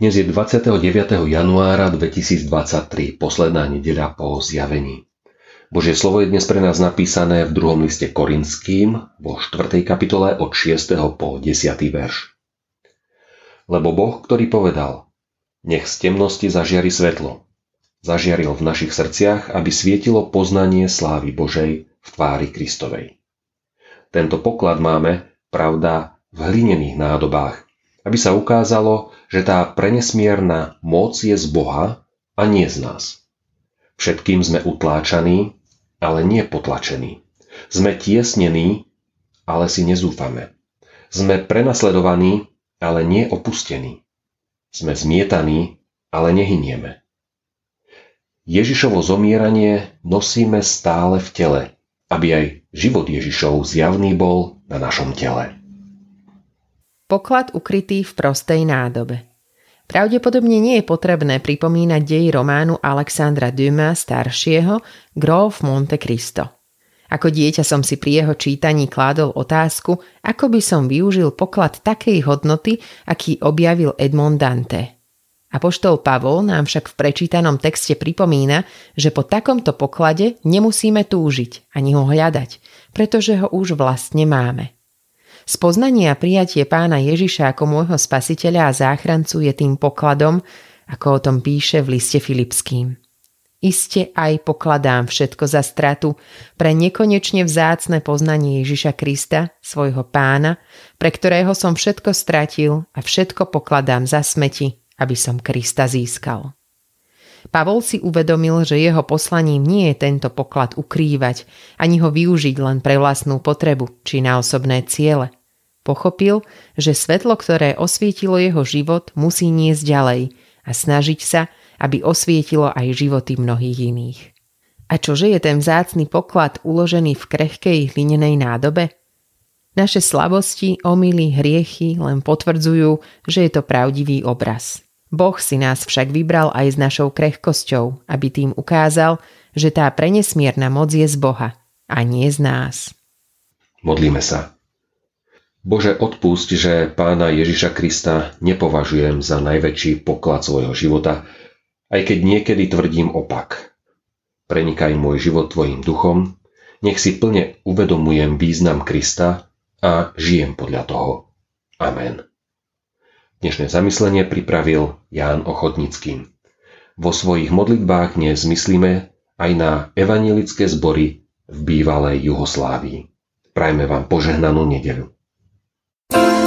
Dnes je 29. januára 2023, posledná nedeľa po zjavení. Božie slovo je dnes pre nás napísané v druhom liste Korinským vo 4. kapitole od 6. po 10. verš. Lebo Boh, ktorý povedal, nech z temnosti zažiari svetlo, zažiaril v našich srdciach, aby svietilo poznanie slávy Božej v tvári Kristovej. Tento poklad máme, pravda, v hlinených nádobách, aby sa ukázalo, že tá prenesmierna moc je z Boha a nie z nás. Všetkým sme utláčaní, ale nie potlačení. Sme tiesnení, ale si nezúfame. Sme prenasledovaní, ale nie opustení. Sme zmietaní, ale nehynieme. Ježišovo zomieranie nosíme stále v tele, aby aj život Ježišov zjavný bol na našom tele. Poklad ukrytý v prostej nádobe. Pravdepodobne nie je potrebné pripomínať dej románu Alexandra Dumas staršieho Grof Monte Cristo. Ako dieťa som si pri jeho čítaní kládol otázku, ako by som využil poklad takej hodnoty, aký objavil Edmond Dante. Apoštol Pavol nám však v prečítanom texte pripomína, že po takomto poklade nemusíme túžiť ani ho hľadať, pretože ho už vlastne máme. Spoznanie a prijatie pána Ježiša ako môjho spasiteľa a záchrancu je tým pokladom, ako o tom píše v liste Filipským. Iste aj pokladám všetko za stratu pre nekonečne vzácne poznanie Ježiša Krista, svojho pána, pre ktorého som všetko stratil a všetko pokladám za smeti, aby som Krista získal. Pavol si uvedomil, že jeho poslaním nie je tento poklad ukrývať, ani ho využiť len pre vlastnú potrebu či na osobné ciele – Pochopil, že svetlo, ktoré osvietilo jeho život, musí niesť ďalej a snažiť sa, aby osvietilo aj životy mnohých iných. A čože je ten vzácný poklad uložený v krehkej hlinenej nádobe? Naše slabosti, omily, hriechy len potvrdzujú, že je to pravdivý obraz. Boh si nás však vybral aj s našou krehkosťou, aby tým ukázal, že tá prenesmierna moc je z Boha a nie z nás. Modlíme sa. Bože, odpusť, že pána Ježiša Krista nepovažujem za najväčší poklad svojho života, aj keď niekedy tvrdím opak. Prenikaj môj život Tvojim duchom, nech si plne uvedomujem význam Krista a žijem podľa toho. Amen. Dnešné zamyslenie pripravil Ján Ochotnický. Vo svojich modlitbách dnes myslíme aj na evanilické zbory v bývalej Juhoslávii. Prajme vám požehnanú nedeľu. Thank you.